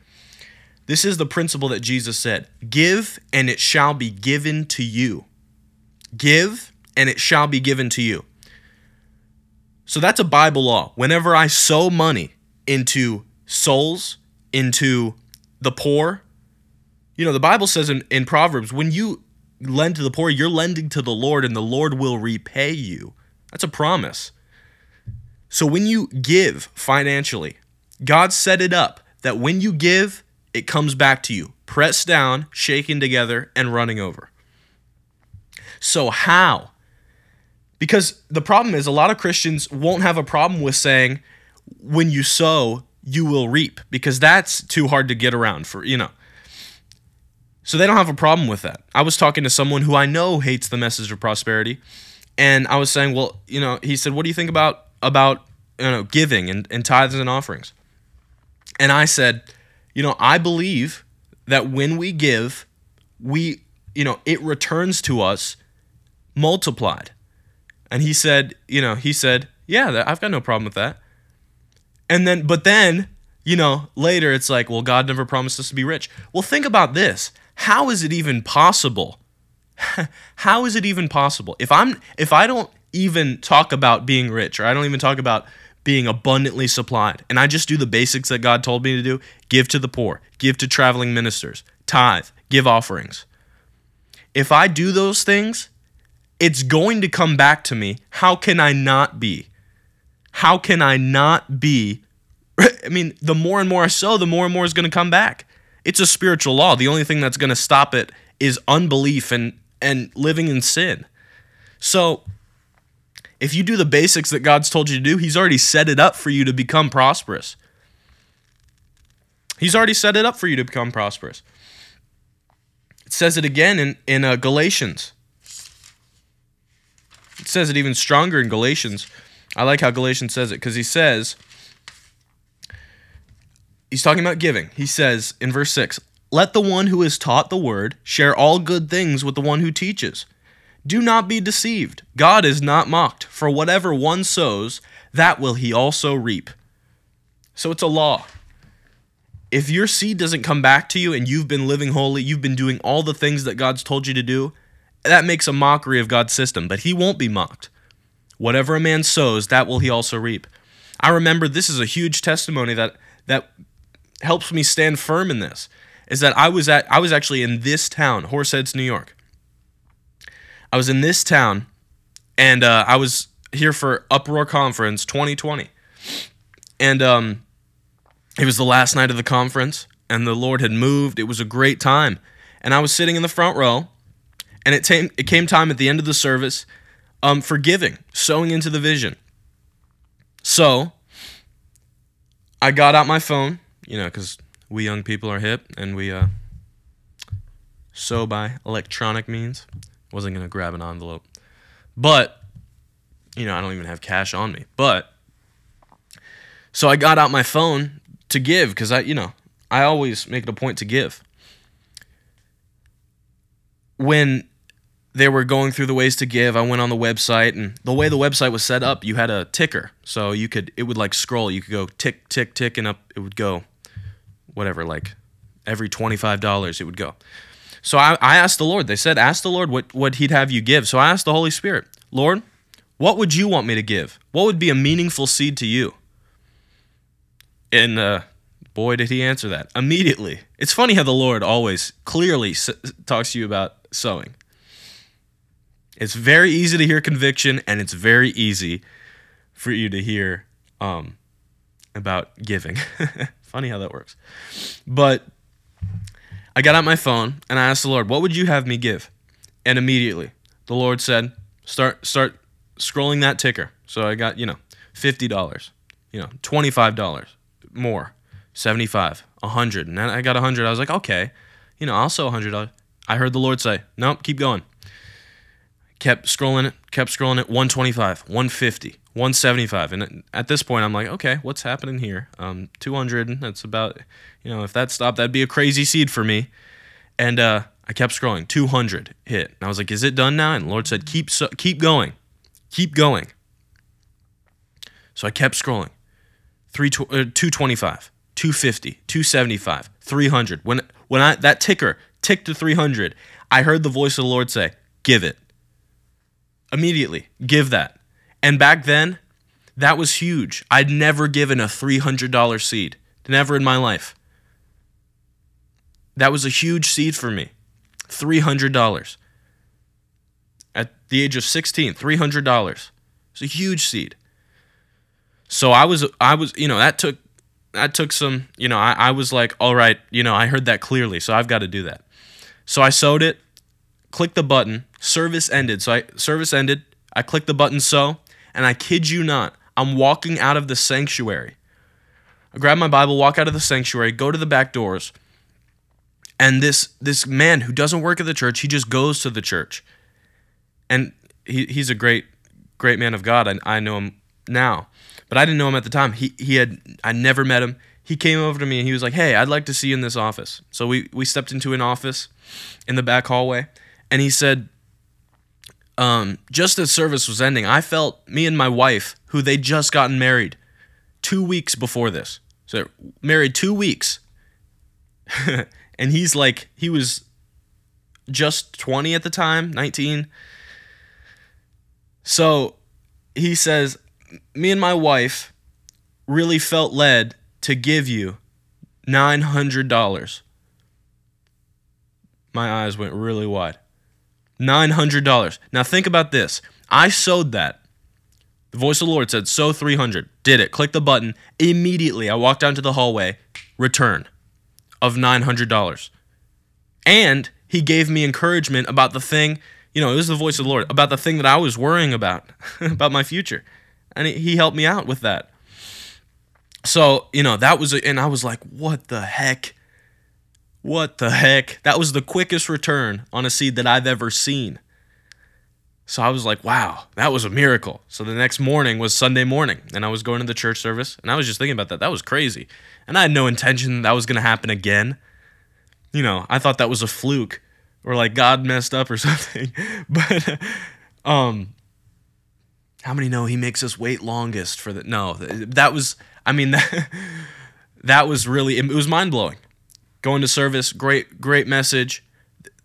This is the principle that Jesus said Give, and it shall be given to you. Give, and it shall be given to you. So that's a Bible law. Whenever I sow money into souls, into the poor, you know, the Bible says in, in Proverbs, when you lend to the poor, you're lending to the Lord and the Lord will repay you. That's a promise. So when you give financially, God set it up that when you give, it comes back to you, pressed down, shaken together, and running over. So, how? Because the problem is, a lot of Christians won't have a problem with saying, when you sow, you will reap, because that's too hard to get around for, you know. So they don't have a problem with that. I was talking to someone who I know hates the message of prosperity, and I was saying, well, you know, he said, what do you think about about you know giving and, and tithes and offerings? And I said, you know, I believe that when we give, we, you know, it returns to us multiplied. And he said, you know, he said, yeah, I've got no problem with that. And then, but then, you know, later it's like, well, God never promised us to be rich. Well, think about this. How is it even possible? How is it even possible? If I'm, if I don't even talk about being rich, or I don't even talk about being abundantly supplied, and I just do the basics that God told me to do give to the poor, give to traveling ministers, tithe, give offerings. If I do those things, it's going to come back to me. How can I not be? How can I not be? I mean, the more and more I sow, the more and more is going to come back. It's a spiritual law. The only thing that's going to stop it is unbelief and and living in sin. So, if you do the basics that God's told you to do, He's already set it up for you to become prosperous. He's already set it up for you to become prosperous. It says it again in, in uh, Galatians. Says it even stronger in Galatians. I like how Galatians says it because he says, he's talking about giving. He says in verse 6, Let the one who is taught the word share all good things with the one who teaches. Do not be deceived. God is not mocked, for whatever one sows, that will he also reap. So it's a law. If your seed doesn't come back to you and you've been living holy, you've been doing all the things that God's told you to do, that makes a mockery of God's system, but he won't be mocked. Whatever a man sows, that will he also reap. I remember this is a huge testimony that that helps me stand firm in this. Is that I was at I was actually in this town, Horseheads, New York. I was in this town, and uh, I was here for Uproar Conference 2020, and um, it was the last night of the conference, and the Lord had moved. It was a great time, and I was sitting in the front row, and it, came it came time at the end of the service um, for giving, sowing into the vision. So I got out my phone, you know, because we young people are hip and we uh, sow by electronic means. Wasn't going to grab an envelope. But, you know, I don't even have cash on me. But, so I got out my phone to give because I, you know, I always make it a point to give. When they were going through the ways to give. I went on the website, and the way the website was set up, you had a ticker, so you could it would like scroll. You could go tick tick tick, and up it would go, whatever, like every twenty five dollars it would go. So I, I asked the Lord. They said, ask the Lord what what He'd have you give. So I asked the Holy Spirit, Lord, what would you want me to give? What would be a meaningful seed to you? And uh, boy, did He answer that immediately. It's funny how the Lord always clearly s- talks to you about sowing. It's very easy to hear conviction, and it's very easy for you to hear um, about giving. Funny how that works. But I got out my phone and I asked the Lord, "What would you have me give?" And immediately, the Lord said, "Start start scrolling that ticker." So I got you know fifty dollars, you know twenty five dollars more, seventy five, a hundred, and then I got a hundred. I was like, okay, you know I'll sell a hundred. I heard the Lord say, "Nope, keep going." Kept scrolling it, kept scrolling it, 125, 150, 175. And at this point, I'm like, okay, what's happening here? Um, 200, that's about, you know, if that stopped, that'd be a crazy seed for me. And uh, I kept scrolling, 200 hit. And I was like, is it done now? And the Lord said, keep, so- keep going, keep going. So I kept scrolling, Three tw- uh, 225, 250, 275, 300. When, when I, that ticker ticked to 300, I heard the voice of the Lord say, give it immediately. Give that. And back then that was huge. I'd never given a $300 seed. Never in my life. That was a huge seed for me. $300 at the age of 16 $300 it's a huge seed. So i was i was you know that took that took some you know I, I was like all right you know i heard that clearly so i've got to do that. So i sowed it clicked the button Service ended. So I service ended. I click the button so, and I kid you not, I'm walking out of the sanctuary. I grab my Bible, walk out of the sanctuary, go to the back doors, and this this man who doesn't work at the church, he just goes to the church, and he, he's a great great man of God. I, I know him now, but I didn't know him at the time. He he had I never met him. He came over to me and he was like, "Hey, I'd like to see you in this office." So we we stepped into an office in the back hallway, and he said, um, just as service was ending, I felt me and my wife, who they just gotten married, two weeks before this. So married two weeks, and he's like he was just 20 at the time 19 so he says me and my wife really felt led to give you $900 my eyes went really wide $900 now think about this. I sowed that. The voice of the lord said sow 300 did it. Click the button. Immediately i walked down to the hallway. Return of $900 and he gave me encouragement about the thing, you know, it was the voice of the Lord, about the thing that I was worrying about, about my future. And he helped me out with that. So, you know, that was, and I was like, what the heck? What the heck? That was the quickest return on a seed that I've ever seen. So I was like, wow, that was a miracle. So the next morning was Sunday morning, and I was going to the church service, and I was just thinking about that. That was crazy. And I had no intention that was going to happen again you know, I thought that was a fluke or like God messed up or something. but um how many know he makes us wait longest for the no, that was I mean that that was really it was mind-blowing. Going to service, great great message.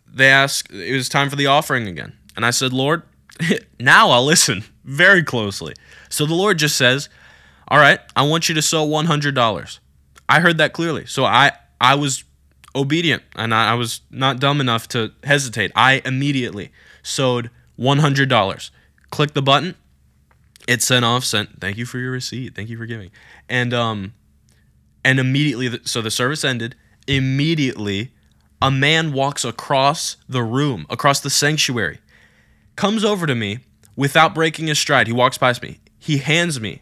They asked it was time for the offering again. And I said, "Lord, now I'll listen very closely." So the Lord just says, "All right, I want you to sow $100." I heard that clearly. So I I was obedient and I, I was not dumb enough to hesitate. I immediately sowed $100. Click the button. It sent off, sent, thank you for your receipt. Thank you for giving. And, um, and immediately, so the service ended. Immediately, a man walks across the room, across the sanctuary, comes over to me without breaking his stride. He walks past me. He hands me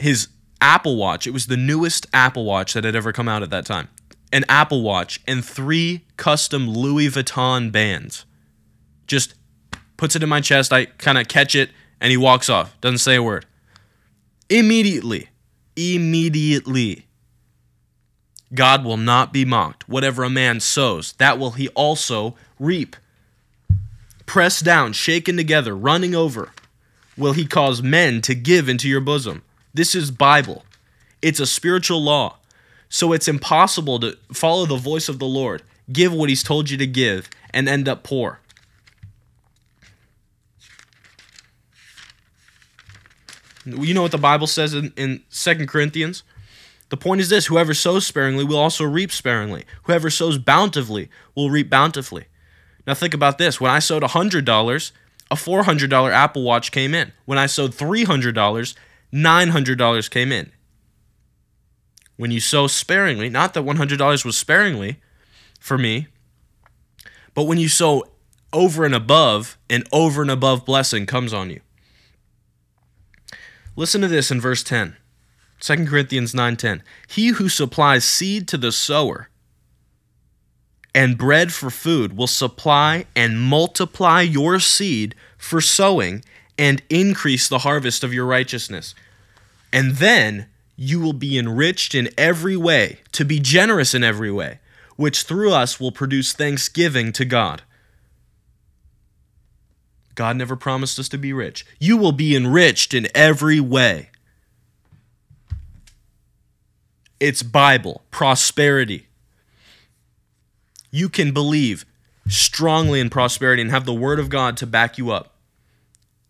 his Apple Watch. It was the newest Apple Watch that had ever come out at that time an Apple Watch, and three custom Louis Vuitton bands. Just puts it in my chest. I kind of catch it, and he walks off. Doesn't say a word. Immediately, immediately, God will not be mocked. Whatever a man sows, that will he also reap. Pressed down, shaken together, running over, will he cause men to give into your bosom. This is Bible. It's a spiritual law. So it's impossible to follow the voice of the Lord, give what He's told you to give, and end up poor. You know what the Bible says in, in 2 Corinthians? The point is this whoever sows sparingly will also reap sparingly. Whoever sows bountifully will reap bountifully. Now think about this. When I sowed $100, a $400 Apple Watch came in. When I sowed $300, $900 came in when you sow sparingly, not that $100 was sparingly for me, but when you sow over and above, an over and above blessing comes on you. Listen to this in verse 10. 2 Corinthians 9:10. He who supplies seed to the sower and bread for food will supply and multiply your seed for sowing and increase the harvest of your righteousness. And then you will be enriched in every way, to be generous in every way, which through us will produce thanksgiving to God. God never promised us to be rich. You will be enriched in every way. It's Bible, prosperity. You can believe strongly in prosperity and have the Word of God to back you up.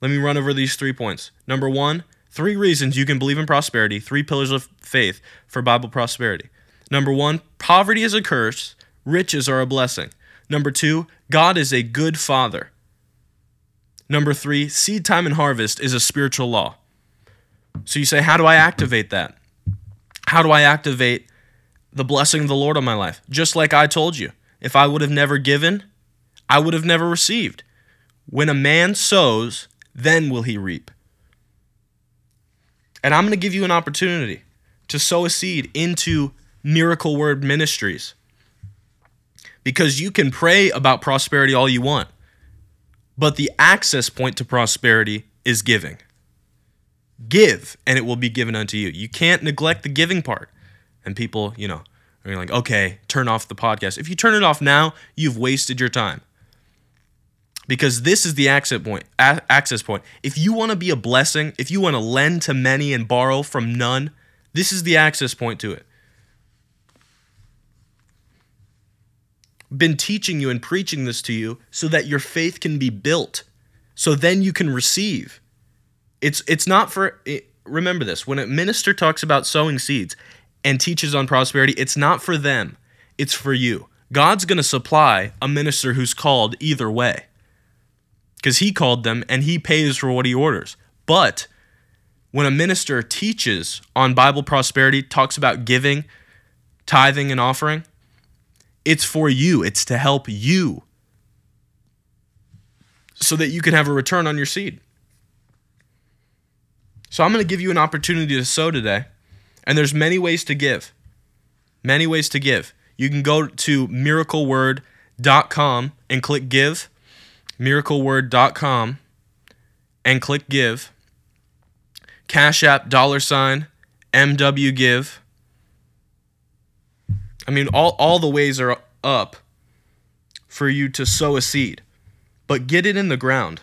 Let me run over these three points. Number one, Three reasons you can believe in prosperity, three pillars of faith for Bible prosperity. Number one, poverty is a curse, riches are a blessing. Number two, God is a good father. Number three, seed time and harvest is a spiritual law. So you say, how do I activate that? How do I activate the blessing of the Lord on my life? Just like I told you, if I would have never given, I would have never received. When a man sows, then will he reap. And I'm going to give you an opportunity to sow a seed into Miracle Word Ministries because you can pray about prosperity all you want, but the access point to prosperity is giving. Give, and it will be given unto you. You can't neglect the giving part. And people, you know, are like, okay, turn off the podcast. If you turn it off now, you've wasted your time. Because this is the access point. Access point. If you want to be a blessing, if you want to lend to many and borrow from none, this is the access point to it. Been teaching you and preaching this to you so that your faith can be built, so then you can receive. It's it's not for it, remember this when a minister talks about sowing seeds and teaches on prosperity, it's not for them, it's for you. God's going to supply a minister who's called either way because he called them and he pays for what he orders. But when a minister teaches on Bible prosperity, talks about giving, tithing, and offering, it's for you, it's to help you so that you can have a return on your seed. So I'm going to give you an opportunity to sow today. And there's many ways to give. Many ways to give. You can go to miracleword.com and click give. Miracleword.com and click give. Cash App dollar sign MW give. I mean all all the ways are up for you to sow a seed. But get it in the ground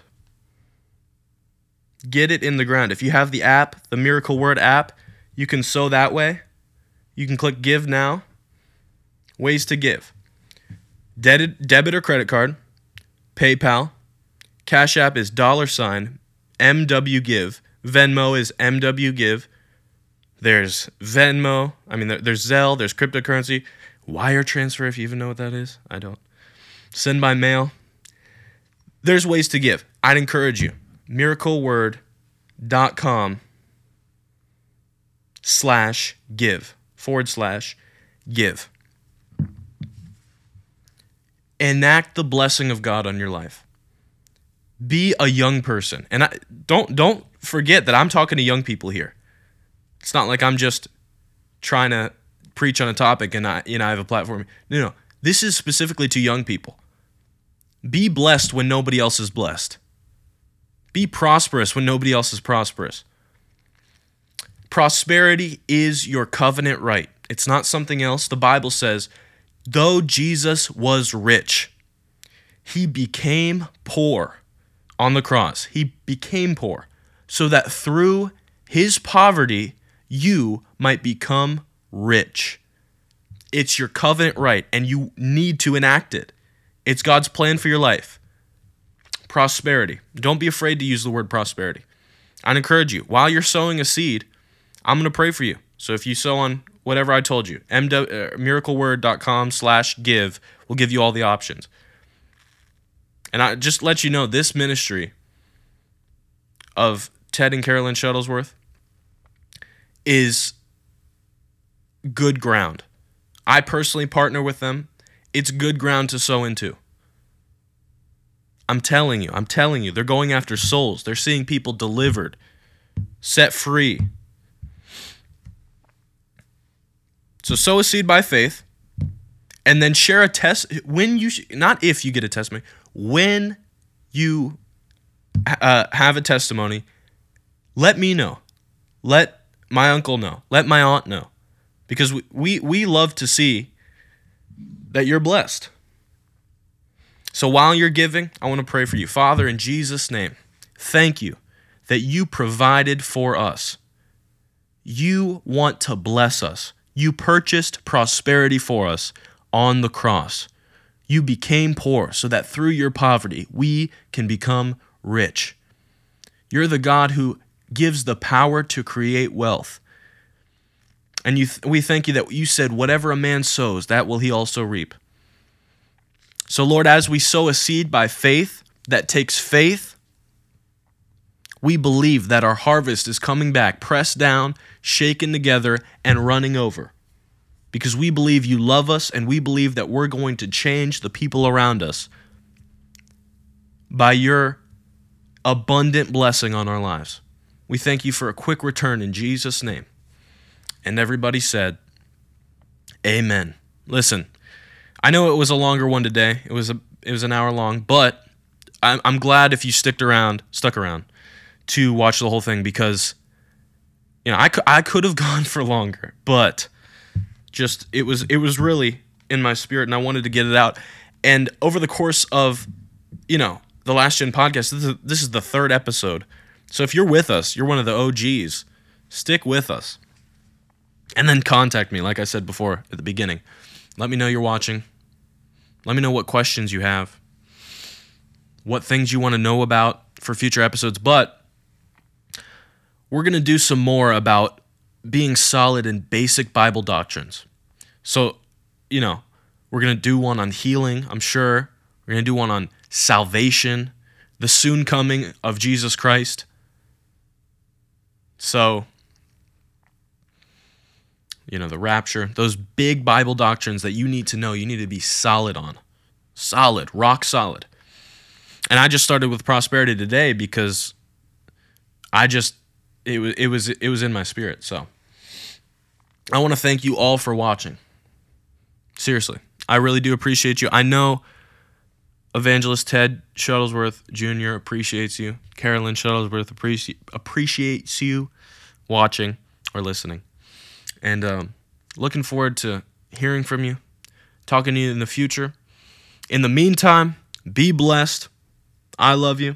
get it in the ground. If you have the app, the Miracle Word app, you can sow that way. You can click Give Now. Ways to give debit, debit or credit card, PayPal, Cash App is dollar sign MW Give, Venmo is MW Give. There's Venmo, I mean, there's Zelle, there's cryptocurrency, wire transfer, if you even know what that is. I don't. Send by mail. There's ways to give. I'd encourage you miracleword.com slash give forward slash give. Enact the blessing of god on your life. Be a young person. And I, don't don't forget that i'm talking to young people here. It's not like i'm just trying to preach on a topic and i you know i have a platform. No no this is specifically to young people. Be blessed when nobody else is blessed be prosperous when nobody else is prosperous. Prosperity is your covenant right. It's not something else. The Bible says, though Jesus was rich, he became poor on the cross. He became poor so that through his poverty, you might become rich. It's your covenant right, and you need to enact it. It's God's plan for your life prosperity. Don't be afraid to use the word prosperity. I'd encourage you, while you're sowing a seed, I'm going to pray for you. So if you sow on whatever I told you, mw, uh, miracleword.com slash give will give you all the options. And I just let you know this ministry of Ted and Carolyn Shuttlesworth is good ground. I personally partner with them. It's good ground to sow into. I'm telling you, I'm telling you, they're going after souls. They're seeing people delivered, set free. So sow a seed by faith and then share a test when you not if you get a testimony, when you uh, have a testimony, let me know. Let my uncle know. Let my aunt know. Because we, we, we love to see that you're blessed. So while you're giving, I want to pray for you. Father, in Jesus' name, thank you that you provided for us. You want to bless us. You purchased prosperity for us on the cross. You became poor so that through your poverty we can become rich. You're the God who gives the power to create wealth. And you th- we thank you that you said, Whatever a man sows, that will he also reap. So, Lord, as we sow a seed by faith that takes faith, we believe that our harvest is coming back, pressed down, shaken together, and running over. Because we believe you love us and we believe that we're going to change the people around us by your abundant blessing on our lives. We thank you for a quick return in Jesus' name. And everybody said, Amen. Listen, I know it was a longer one today. It was a it was an hour long, but I'm, I'm glad if you sticked around, stuck around to watch the whole thing because you know I could I could have gone for longer, but just it was it was really in my spirit, and I wanted to get it out. And over the course of you know the last gen podcast, this is, this is the third episode. So if you're with us, you're one of the OGs. Stick with us, and then contact me, like I said before at the beginning. Let me know you're watching. Let me know what questions you have, what things you want to know about for future episodes. But we're going to do some more about being solid in basic Bible doctrines. So, you know, we're going to do one on healing, I'm sure. We're going to do one on salvation, the soon coming of Jesus Christ. So, you know, the rapture, those big Bible doctrines that you need to know, you need to be solid on. Solid, rock solid. And I just started with prosperity today because I just it was it was it was in my spirit. So I want to thank you all for watching. Seriously. I really do appreciate you. I know Evangelist Ted Shuttlesworth Jr. appreciates you. Carolyn Shuttlesworth appreci- appreciates you watching or listening. And um, looking forward to hearing from you, talking to you in the future. In the meantime, be blessed. I love you.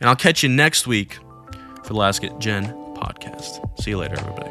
And I'll catch you next week for the Last Get Gen podcast. See you later, everybody.